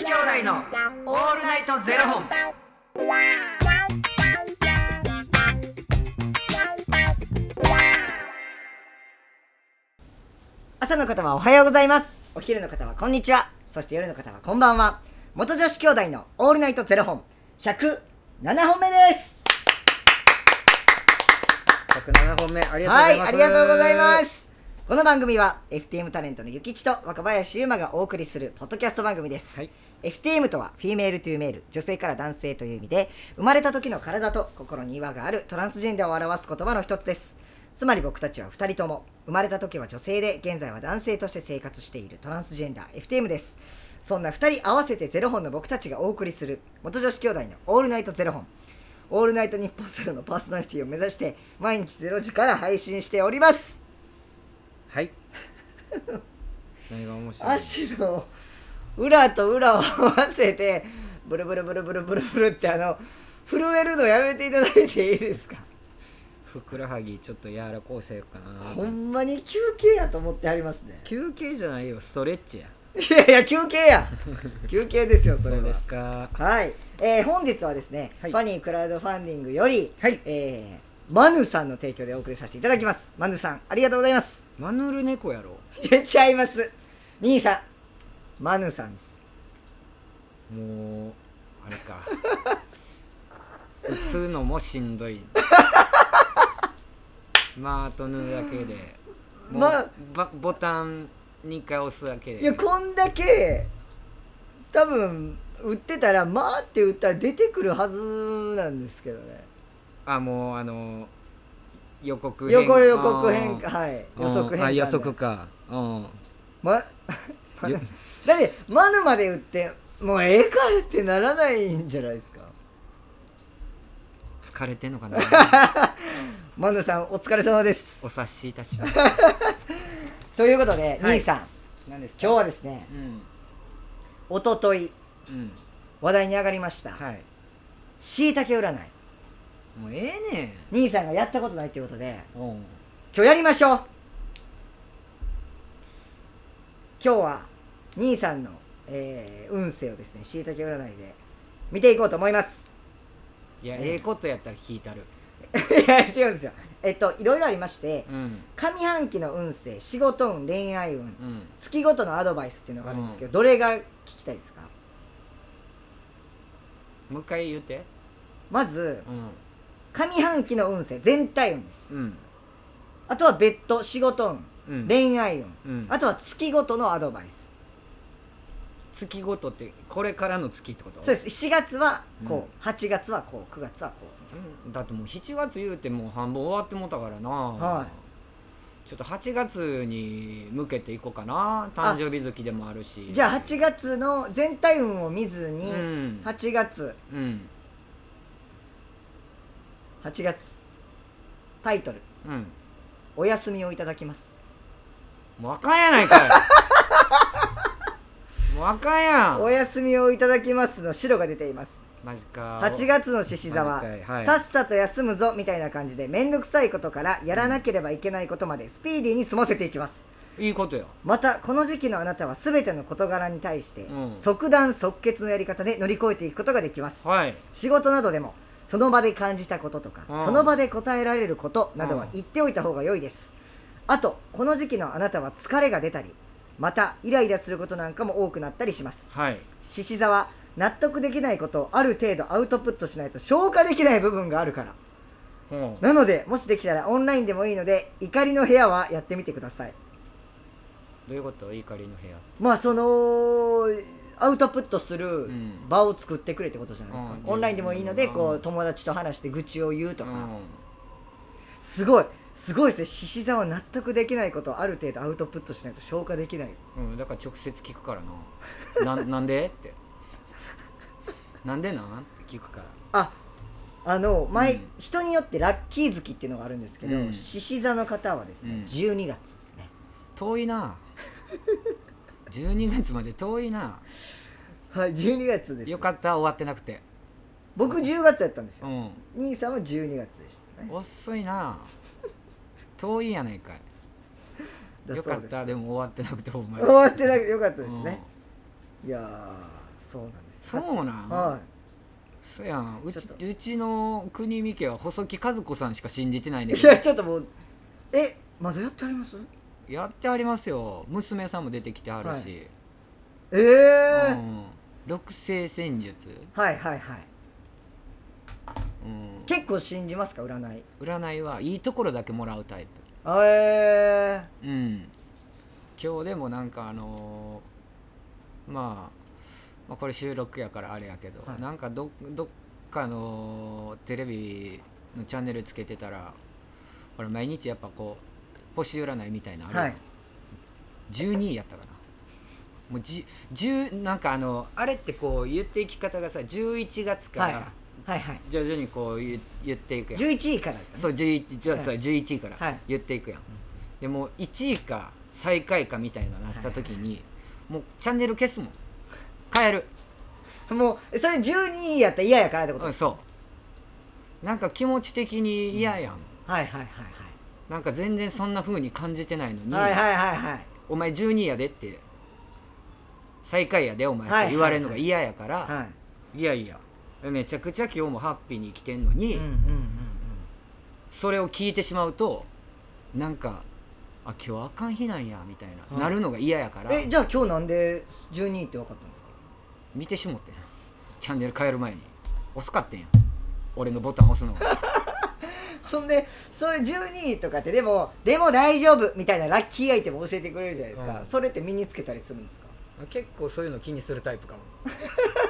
子兄弟のオールナイトゼロ本。朝の方はおはようございます。お昼の方はこんにちは。そして夜の方はこんばんは。元女子兄弟のオールナイトゼロ本。107本目です。107本目ありがとうごはいざいます。ありがとうございま。す。この番組は FTM タレントのゆきちと若林優馬がお送りするポッドキャスト番組です、はい FTM とは female to male 女性から男性という意味で生まれた時の体と心に違和があるトランスジェンダーを表す言葉の一つですつまり僕たちは2人とも生まれた時は女性で現在は男性として生活しているトランスジェンダー FTM ですそんな2人合わせてゼロ本の僕たちがお送りする元女子兄弟のオールナイトゼロ本オールナイトニッポンゼロのパーソナリティを目指して毎日ゼロ時から配信しておりますはい。何が面白い？足の裏と裏を合わせてブルブルブルブルブルブルってあの震えるのやめていただいていいですか？ふくらはぎちょっと柔らこうせよかな。ほんまに休憩やと思ってありますね。休憩じゃないよ、ストレッチや。いやいや休憩や。休憩ですよそれは。そうですか。はい、えー本日はですね、はい。ファニークラウドファンディングより、はい。えーマヌさんの提供でお送りさせていただきます。マヌさんありがとうございます。マヌル猫やろ。言っちゃいます。兄さんマヌさんですもう、あれか。打つのもしんどい。まあ、あと縫うだけで。もうまあばボタン2回押すだけで。いやこんだけ多分売ってたら「まあ」って打ったら出てくるはずなんですけどねあ、もう、あの、予告予告予告はい予測変換であ予測かうんまよ だって「マヌ」まで打ってもうええかってならないんじゃないですか。疲れてんのかな。マヌさんお疲れ様です。お察しいたします。ということで、はい。兄さん。何です今日はですねうん。一昨日うん。話題に上がりました。はい。しいたけ占い。もうええね兄さんがやったことないということで今日やりましょう。今日は兄さんの、えー運勢をですねしいたけ占いで見ていこうと思います。いやねええことやったら聞いたる。いや違うんですよ。えっといろいろありましてうん。上半期の運勢仕事運恋愛運うん。月ごとのアドバイスっていうのがあるんですけど、どれが聞きたいですか？もう一回言うて。まずうん。上半期の運勢全体運です。うん。あとは別途仕事運、うん。恋愛運、うん。あとは月ごとのアドバイス月ごとってこれからの月ってこと？そうです。7月はこう、8月はこう。9月はこう。うん。だってもう7月言うてもう半分終わってもうたからな。はちょっと8月に向けていこうかな。誕生日月でもあるし。じゃあ8月の全体運を見ずに、うん。8月。うん。8月タイトル。うん「お休みをいただきます。もうあかんやないかい もうあかんや」ん。お休みをいただきますの白が出ています。マジか。8月の獅子座は、はい。さっさと休むぞみたいな感じで面倒くさいことからやらなければいけないことまでスピーディーに済ませていきます。いいことよまたこの時期のあなたは全ての事柄に対して、うん。即断即決のやり方で乗り越えていくことができます。はい。仕事などでもその場で感じたこととか、うん。その場で答えられることなどはうん。言っておいた方が良いです。あとこの時期のあなたは疲れが出たりまたイライラすることなんかも多くなったりします。はい。獅子座は納得できないことをある程度アウトプットしないと消化できない部分があるから。ほう。なのでもしできたらオンラインでもいいので怒りの部屋はやってみてください。どういうこと？怒りの部屋。まあそのアウトプットするん。場を作ってくれってことじゃないですか、うん。オンラインでもいいのでこううん友達と話して愚痴を言うとか、うすごいすごいですね。獅子座は納得できないことをある程度アウトプットしないと消化できない。ん、うん、だから直接聞くからな。ななんで？って。なんでな？んって聞くから。ああの前、うん。人によってラッキー月っていうのがあるんですけどうん。獅子、座の方はですね、うん。12月ですね。遠いな。12月まで遠いな。はい12月です。よかった終わってなくて。僕10月やったんですよ、うん。兄さんは12月でしたね。遅いな遠いやないかい。だよかった。でも終わってなくてほんまに。終わってなくてよかったですね、いやーそうなんです。そうなん？はそうやん。うちうちの国見家は細木和子さんしか信じてないねんいやちょっともうえまだやってあります？やってありますよ。娘さんも出てきてはるし、ええうん、六星戦術、はいはいはいうん、結構信じますか？占い。占いはいいところだけもらうタイえプうん。今日でもなんかあのーまあまあこれ収録やからあれやけど、はい。なんかどどっかのテレビのチャンネルつけてたらほら毎日やっぱこう星占いみたいなのあるやん。はい。12位やったかな。もうじ10なんかあのあれってこう言っていき方がさ11月かはい。らはいはい。徐々にこう言言っていくやん。11位からですよね。そう11じゃあさはい。11位からはい。言っていくやん、でもう1位か最下位かみたいななった時に、もうチャンネル消すもん。変える、もうそれ12位やったら嫌やからってこと？そう。なんか気持ち的に嫌やん、はいはいはいなんか全然そんな風に感じてないのに、はいはいはいはい。お前12位やでって最下位やでお前って言われるのが嫌やから、はい。いやいやめちゃくちゃ今日もハッピーに生きてんのに、うんうんうんそれを聞いてしまうとなんかあ今日あかん日なんやみたいな、はい。なるのが嫌やから。うんえじゃあ今日なんで12位って分かったんですか？見てしもってん。チャンネル変える前に。遅かったんや。俺のボタン押すのが ほんでそれ12位とかってでもでも大丈夫みたいなラッキーアイテム教えてくれるじゃないですか、うん。それって身につけたりするんですか？結構そういうの気にするタイプかも。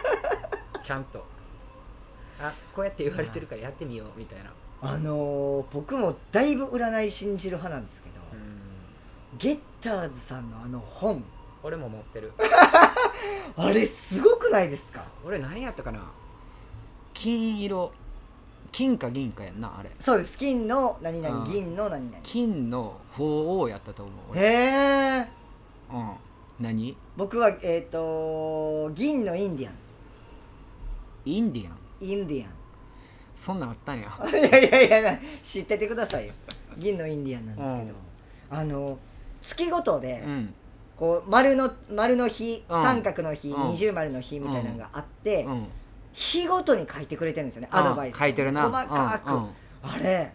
ちゃんとあこうやって言われてるからやってみようみたいな。あのー僕もだいぶ占い信じる派なんですけど、ゲッターズさんのあの本。俺も持ってる。あれすごくないですか？俺何やったかな？金色。金か銀かやんなあれ。そうです。金の何々うん。銀の何々。金の鳳凰やったと思うへ俺えうん。何？僕はえっ、と銀のインディアンインディアン？ズインディアン。そんなんあったんや。いやいやいやな知っててくださいよ。銀のインディアンなんですけど、あの月ごとで、うん。こう丸の丸の日、うん。三角の日、うん。二重丸の日みたいなのがあって、うん。日ごとに書いてくれてるんですよね、アドバイスを。書いてるな。細かく、うん。うんあれ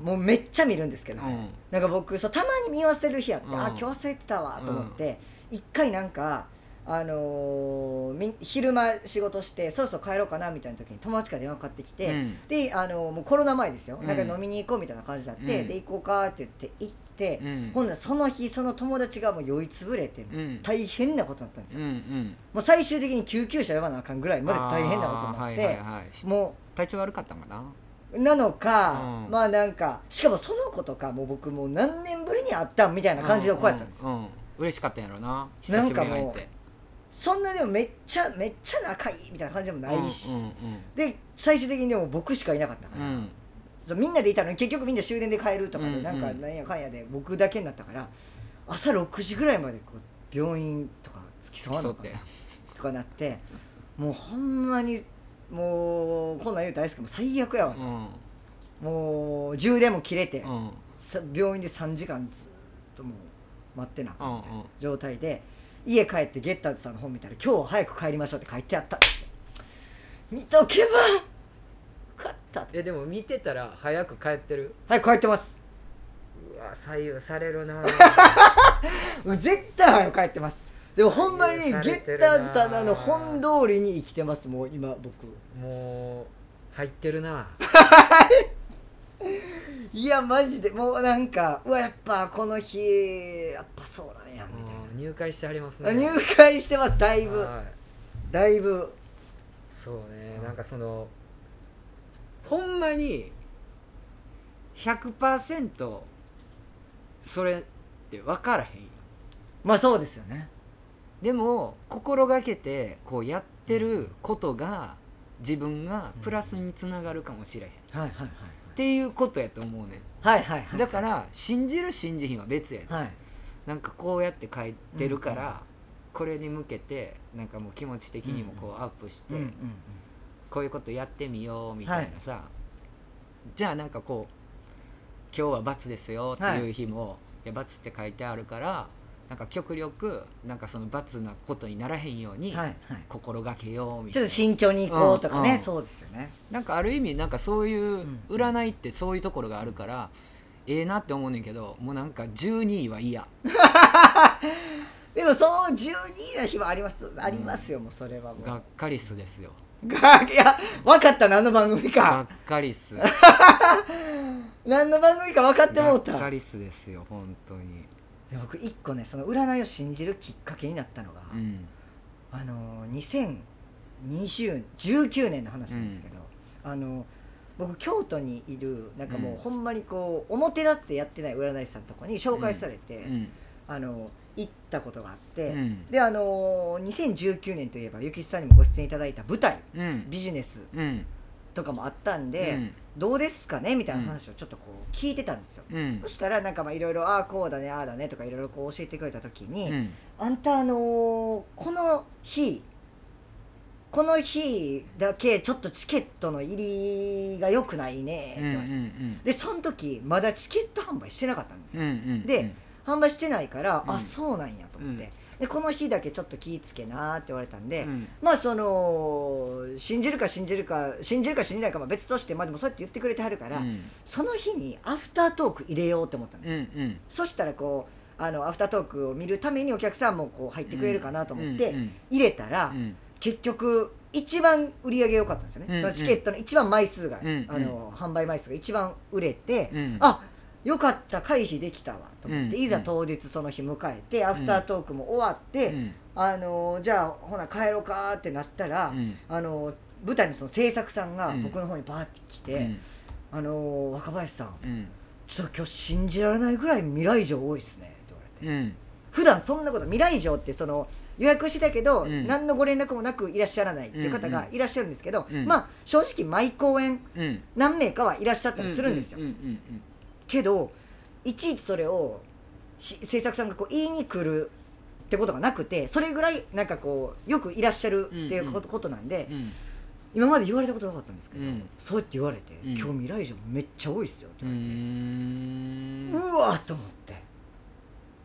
もうめっちゃ見るんですけど、うん。なんか僕そうたまに見忘れる日あって、うん。あ今日忘れてたわと思って一、回なんかあのーみ昼間仕事してそろそろ帰ろうかなみたいな時に友達から電話かかってきて、うん。であのもうコロナ前ですよ、うん。なんか飲みに行こうみたいな感じになって、うん。で行こうかって言って行って、うん。ほんならその日その友達がもう酔いつぶれて、うん。大変なことになったんですうよ、んうん。もう最終的に救急車呼ばなあかんぐらいまで大変なことになって、はいはいはい。も体調悪かったんかな？うなのか、うん。まあなんかしかもその子とかもう僕もう何年ぶりに会ったんみたいな感じの子やったんですよ、うんうん。嬉しかったんやろな。久なんかもうしぶりに会えてそんなでもめっちゃめっちゃ仲いいみたいな感じでもないし、うんで最終的にでも僕しかいなかったから、うん。みんなでいたのに結局みんな終電で帰るとかで、うんなんかうんなんやかんやで僕だけになったから朝6時ぐらいまでこう病院とか付き添わな？そうって。のかなとかなってもうほんまにもうこんなん言うとあれですけどもう最悪やわう、ん。もう充電も切れて、うん。さ病院で3時間ずっともう待ってなあかんみた状態で家帰ってゲッターズさんの本見たら「今日早く帰りましょう」って書いてあったんですよ。見とけばよかったと。えでも見てたら早く帰ってる？はい帰ってます。うわ左右されるな。絶対早く帰ってます。でもほんまにゲッタなーズさんのあの本通りに生きてます。もう今僕。もう入ってるな いやマジで。もうなんかうわやっぱこの日やっぱそうなんやみうん入会してはりますたいね。な入会してますだいぶ。はい。だいぶ。そうねなんかそのほんまに100%それって分からへんよ。まあそうですよね。でも心がけてこうやってることが自分がプラスにつながるかもしれへん、っはいはいていうことやと思うねはいはいはいはい。んだから信じる信じひんは別やねん。はい。なんかこうやって書いてるから、うんうんこれに向けてなんかもう気持ち的にもこうアップして、うんうんこういうことやってみようみたいなさ、じゃあなんかこう今日は罰ですよっていう日も、い、や罰って書いてあるからなんか極力なんかその罰なことにならへんようにはいはい。心がけようみちたいな、ょっと慎重に行こうとかね、うんうん。そうですよね。なんかある意味なんかそういううん。占いってそういうところがあるから、ええなって思うねんけどもうなんか12位は嫌。でもそう12位な日はあります。ありますよもうそれはもう。がっかりすですよ。がいや分かったなあの番組がかっかりす。何の番組か分かってもがうったかりすですよ本当にで僕一個ねその占いを信じるきっかけになったのが、うん。あの2019年の話なんですけど、あの僕京都にいるなんかもううん。ほんまにこう表立ってやってない占い師さんのとこに紹介されて、うん。あの行ったことがあって、うん。であの2019年といえばゆきさんにもご出演いただいた舞台うん。ビジネスうん。とかもあったんで、うんどうですかねみたいな話をちょっとこう聞いてたんですよ、うん。そしたらなんかまあいろいろああこうだねああだねとかいろいろこう教えてくれた時に、うん。あんたあのーこの日この日だけちょっとチケットの入りが良くないねって。うんう言われて、ん。でその時まだチケット販売してなかったんですよ、うんうんで販売してないから、うん。あそうなんやと思って、うんでこの日だけちょっと気ぃつけなって言われたんで、うん。まあその信じるか信じるか信じるか信じないかは別としてまあでもそうやって言ってくれてはるから、うん。その日にアフタートーク入れようって思ったんです。うんよ、うん。そしたらこうあのアフタートークを見るためにお客さんもこう入ってくれるかなと思って、うん入れたら、うん。結局一番売り上げ良かったんですよね、うんそのチケットの一番枚数が、うん。あの販売枚数が一番売れて、うん。あよかった回避できたわと思って、うん。いざ当日その日迎えて、アフタートークも終わって、うん。あのじゃあほな帰ろうかってなったら、うん。あの舞台のその制作さんがうん。僕の方にバーって来て、うん。あの若林さんうん。ちょっと今日信じられないぐらい未来城多いっすねって言われて。うん。普段そんなこと未来城ってその予約してたけど、うん。何のご連絡もなくいらっしゃらないっていう方うんうんがいらっしゃるんですけど、うん。まあ正直毎公演うん。何名かはいらっしゃったりするんですよ、うんうんけどいちいちそれをし制作さんがこう言いに来るってことがなくてそれぐらいなんかこうよくいらっしゃるっていうこと,、なんでうん。うん今まで言われたことなかったんですけど、うん。そうやって言われて、うん。今日未来城めっちゃ多いっすよってう言われて、ん。うわっと思って。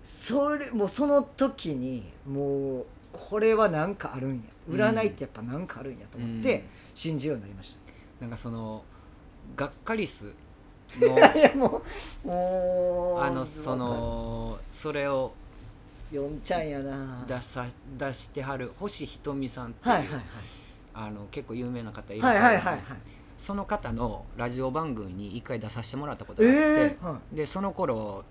それもうその時にもうこれは何かあるんや。占いってやっぱ何かあるんやと思って信じるようになりましなんかそのがっかりすいやもうもうあのそのそれを読んちゃんやな。出さ出してはる星ひとみさんっていう、はいはいあの結構有名な方いらはいっしゃるんではいはいはい。その方のラジオ番組に一回出させてもらったことがあって、ええはでその頃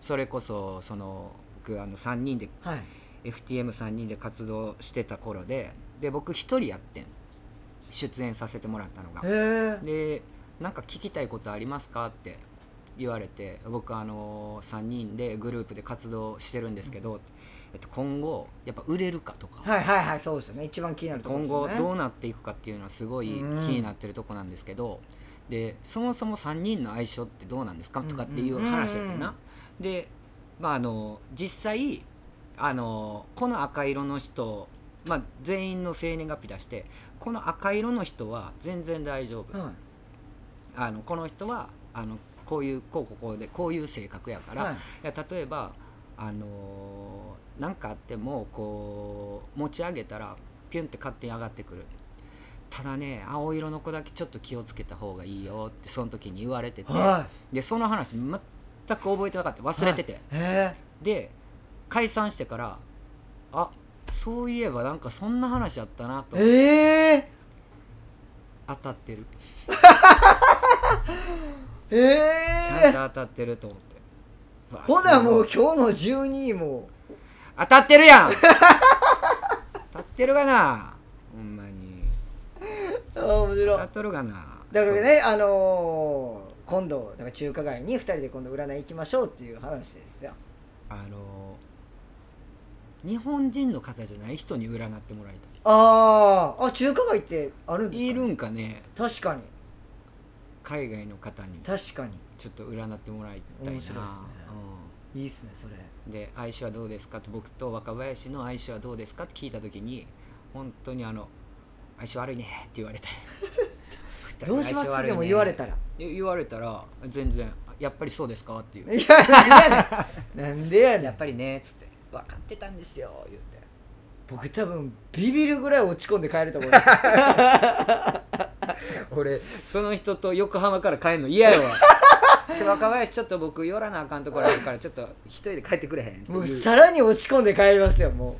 それこそその僕あの3人でい。はい FTM3 人で活動してた頃でで僕一人やってん。出演させてもらったのが。へえでなんか聞きたいことありますかって言われて僕あの3人でグループで活動してるんですけど、えっと、今後やっぱ売れるかとか、はいはいはいそうですよね。一番気になるところ今ですよね。後どうなっていくかっていうのはすごい気になってるとこなんですけど、でそもそも3人の相性ってどうなんですかとかっていう話やってんな。で、まあ、あの実際あのこの赤色の人、まあ、全員の生年月日出してこの赤色の人は全然大丈夫。はいあのこの人はあのこういうこうこうこうでこういう性格やから、はい。いや例えばあの何かあってもこう持ち上げたらピュンって勝手に上がってくる。ただね青色の子だけちょっと気をつけた方がいいよってその時に言われてて、はでその話全く覚えてなかった。忘れてて、い。へで解散してからあそういえばなんかそんな話あったなとえええ当たってる えちゃんえと当たってると思って。うわほなもう今日の12位も。当たってるやん。当たってるがな。ほんまに。あー面白い。当たっとるがな。だからねあのー今度だから中華街に2人で今度占い行きましょうっていう話ですよ。そうあの日本人の方じゃない人に占ってもらいあーあ中華街ってあるんですか、たいいるんかね。確かに海外の方に確かに。ちょっと占ってもらいたいな。面白いですね。いいっすねそれ。うんで相性はどうですか？と僕と若林の相性はどうですか？って聞いた時に本当にあの相性悪いねって言われて。どうします？でも言われたら。い言われたら全然やっぱりそうですか?」っていう。いやなんでや。ねんなんでやねん。やっぱりねっつって「分かってたんですよ」言って。僕多分ビビるぐらい落ち込んで帰ると思います 俺その人と横浜から帰るの嫌やわ。ちょ若林ちょっと僕寄らなあかんところあるからちょっと一人で帰ってくれへんってもうさらに落ち込んで帰りますよもう。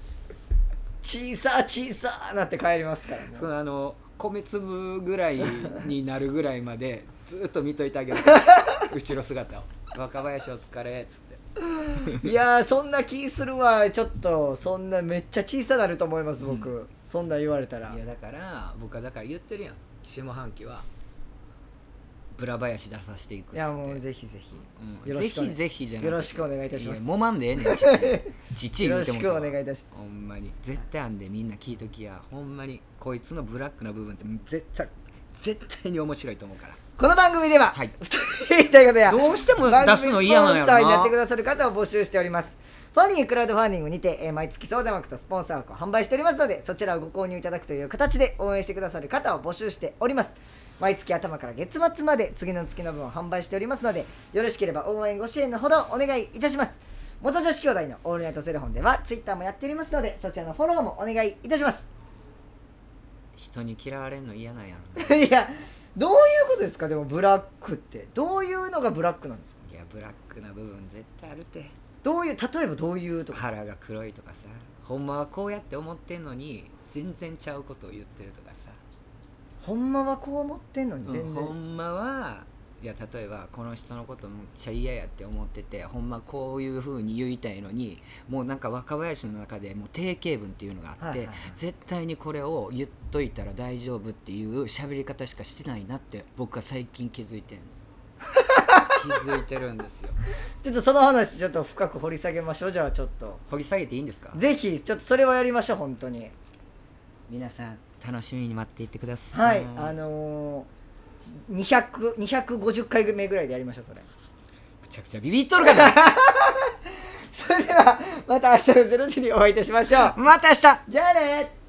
小さ小さなって帰りますからそのあの米粒ぐらいになるぐらいまでずっと見といてあげる。後ろ姿を「若林お疲れ」っつって。いやーそんな気するわ。ちょっとそんなめっちゃ小さなると思います僕、そんな言われたら。いやだから僕はだから言ってるやん下半期はブラ林出させていくっつって。いやもうぜひぜひ、うん。ぜよろしくお願いひぜひじゃなくて。よろしくお願いいたします。やもまんでええねんちちちよろ言うてもしくお願いいたしまほんまに。絶対あんでみんな聞いときやほんまに。こいつのブラックな部分って絶対絶対に面白いと思うから。すこの番組では、はい。言いたいことやどうしても出すの嫌なんやろ番組スポンサーになってくなださる方を募集しておりますファニークラウドファンディングにて、えー毎月相談枠とスポンサー枠を販売しておりますのでそちらをご購入いただくという形で応援してくださる方を募集しております。毎月頭から月末まで次の月の分を販売しておりますのでよろしければ応援ご支援のほどお願いいたします。元女子兄弟のオールナイトゼロ本ではツイッターもやっておりますのでそちらのフォローもお願いいたします。人に嫌われんの嫌なんやろ いやどういうことですか？でもブラックって。どういうのがブラックなんですか？ないやブラックな部分絶対あるてどういう例えばどういうとか腹が黒いとかさほんまはこうやって思ってんのに全然ちゃうことを言ってるとかさほんまはこう思ってんのに全うん然、ほんまはいや例えばこの人のことめっちゃ嫌やって思っててほんまこういう風に言いたいのにもうなんか若林の中でもう定型文っていうのがあって、絶対にこれを言っといたら大丈夫っていう喋り方しかしてないなって僕は最近気づいてんの 気づいてるんですよ。ちょっとその話ちょっと深く掘り下げましょう。じゃあちょっと。掘り下げていいんですか？ぜひちょっとそれはやりましょう本当に。皆さん楽しみに待っていてくださはいいあのー、200 250回目ぐらいでやりましょうそれ。むちゃくちゃビビっとるかな。それではまた明日の0時にお会いいたしましょう。また明日。じゃあね